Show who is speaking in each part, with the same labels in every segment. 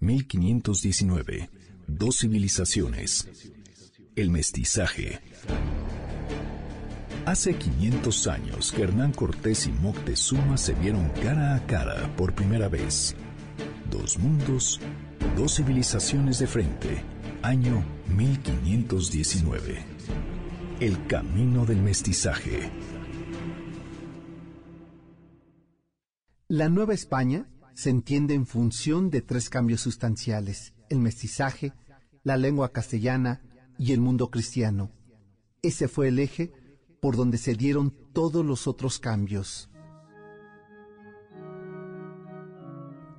Speaker 1: 1519. Dos civilizaciones. El mestizaje. Hace 500 años que Hernán Cortés y Moctezuma se vieron cara a cara por primera vez. Dos mundos, dos civilizaciones de frente. Año 1519. El camino del mestizaje.
Speaker 2: La Nueva España se entiende en función de tres cambios sustanciales, el mestizaje, la lengua castellana y el mundo cristiano. Ese fue el eje por donde se dieron todos los otros cambios.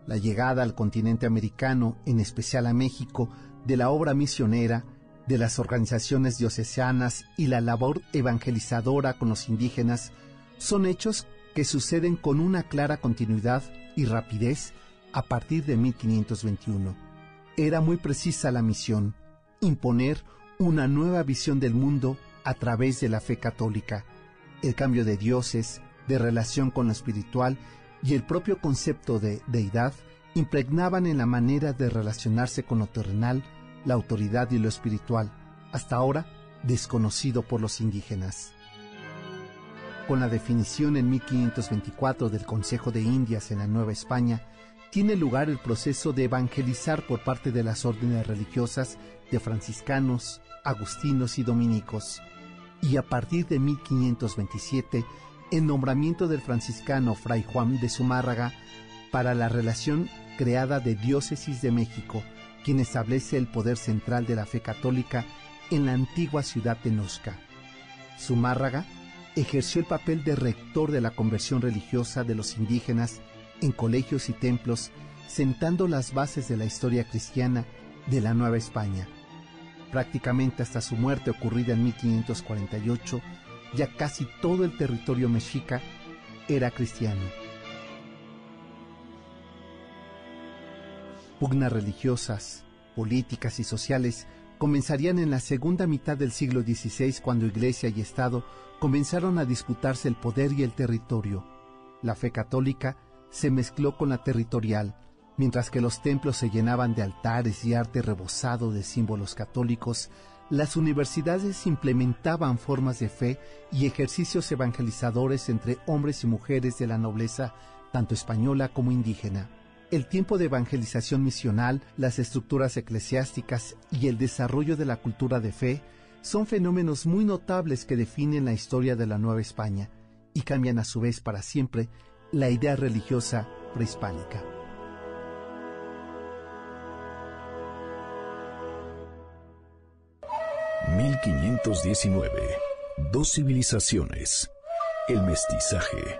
Speaker 2: La llegada al continente americano, en especial a México, de la obra misionera, de las organizaciones diocesanas y la labor evangelizadora con los indígenas son hechos que suceden con una clara continuidad y rapidez a partir de 1521. Era muy precisa la misión, imponer una nueva visión del mundo a través de la fe católica, el cambio de dioses, de relación con lo espiritual y el propio concepto de deidad impregnaban en la manera de relacionarse con lo terrenal, la autoridad y lo espiritual, hasta ahora desconocido por los indígenas. Con la definición en 1524 del Consejo de Indias en la Nueva España, tiene lugar el proceso de evangelizar por parte de las órdenes religiosas de franciscanos, agustinos y dominicos, y a partir de 1527 el nombramiento del franciscano Fray Juan de Zumárraga para la relación creada de Diócesis de México, quien establece el poder central de la fe católica en la antigua ciudad de Nosca. Zumárraga ejerció el papel de rector de la conversión religiosa de los indígenas en colegios y templos, sentando las bases de la historia cristiana de la Nueva España. Prácticamente hasta su muerte ocurrida en 1548, ya casi todo el territorio mexica era cristiano. Pugnas religiosas, políticas y sociales comenzarían en la segunda mitad del siglo XVI cuando Iglesia y Estado comenzaron a disputarse el poder y el territorio. La fe católica se mezcló con la territorial, mientras que los templos se llenaban de altares y arte rebosado de símbolos católicos, las universidades implementaban formas de fe y ejercicios evangelizadores entre hombres y mujeres de la nobleza, tanto española como indígena el tiempo de evangelización misional, las estructuras eclesiásticas y el desarrollo de la cultura de fe son fenómenos muy notables que definen la historia de la Nueva España y cambian a su vez para siempre la idea religiosa prehispánica.
Speaker 1: ...1519... Dos civilizaciones... ...el mestizaje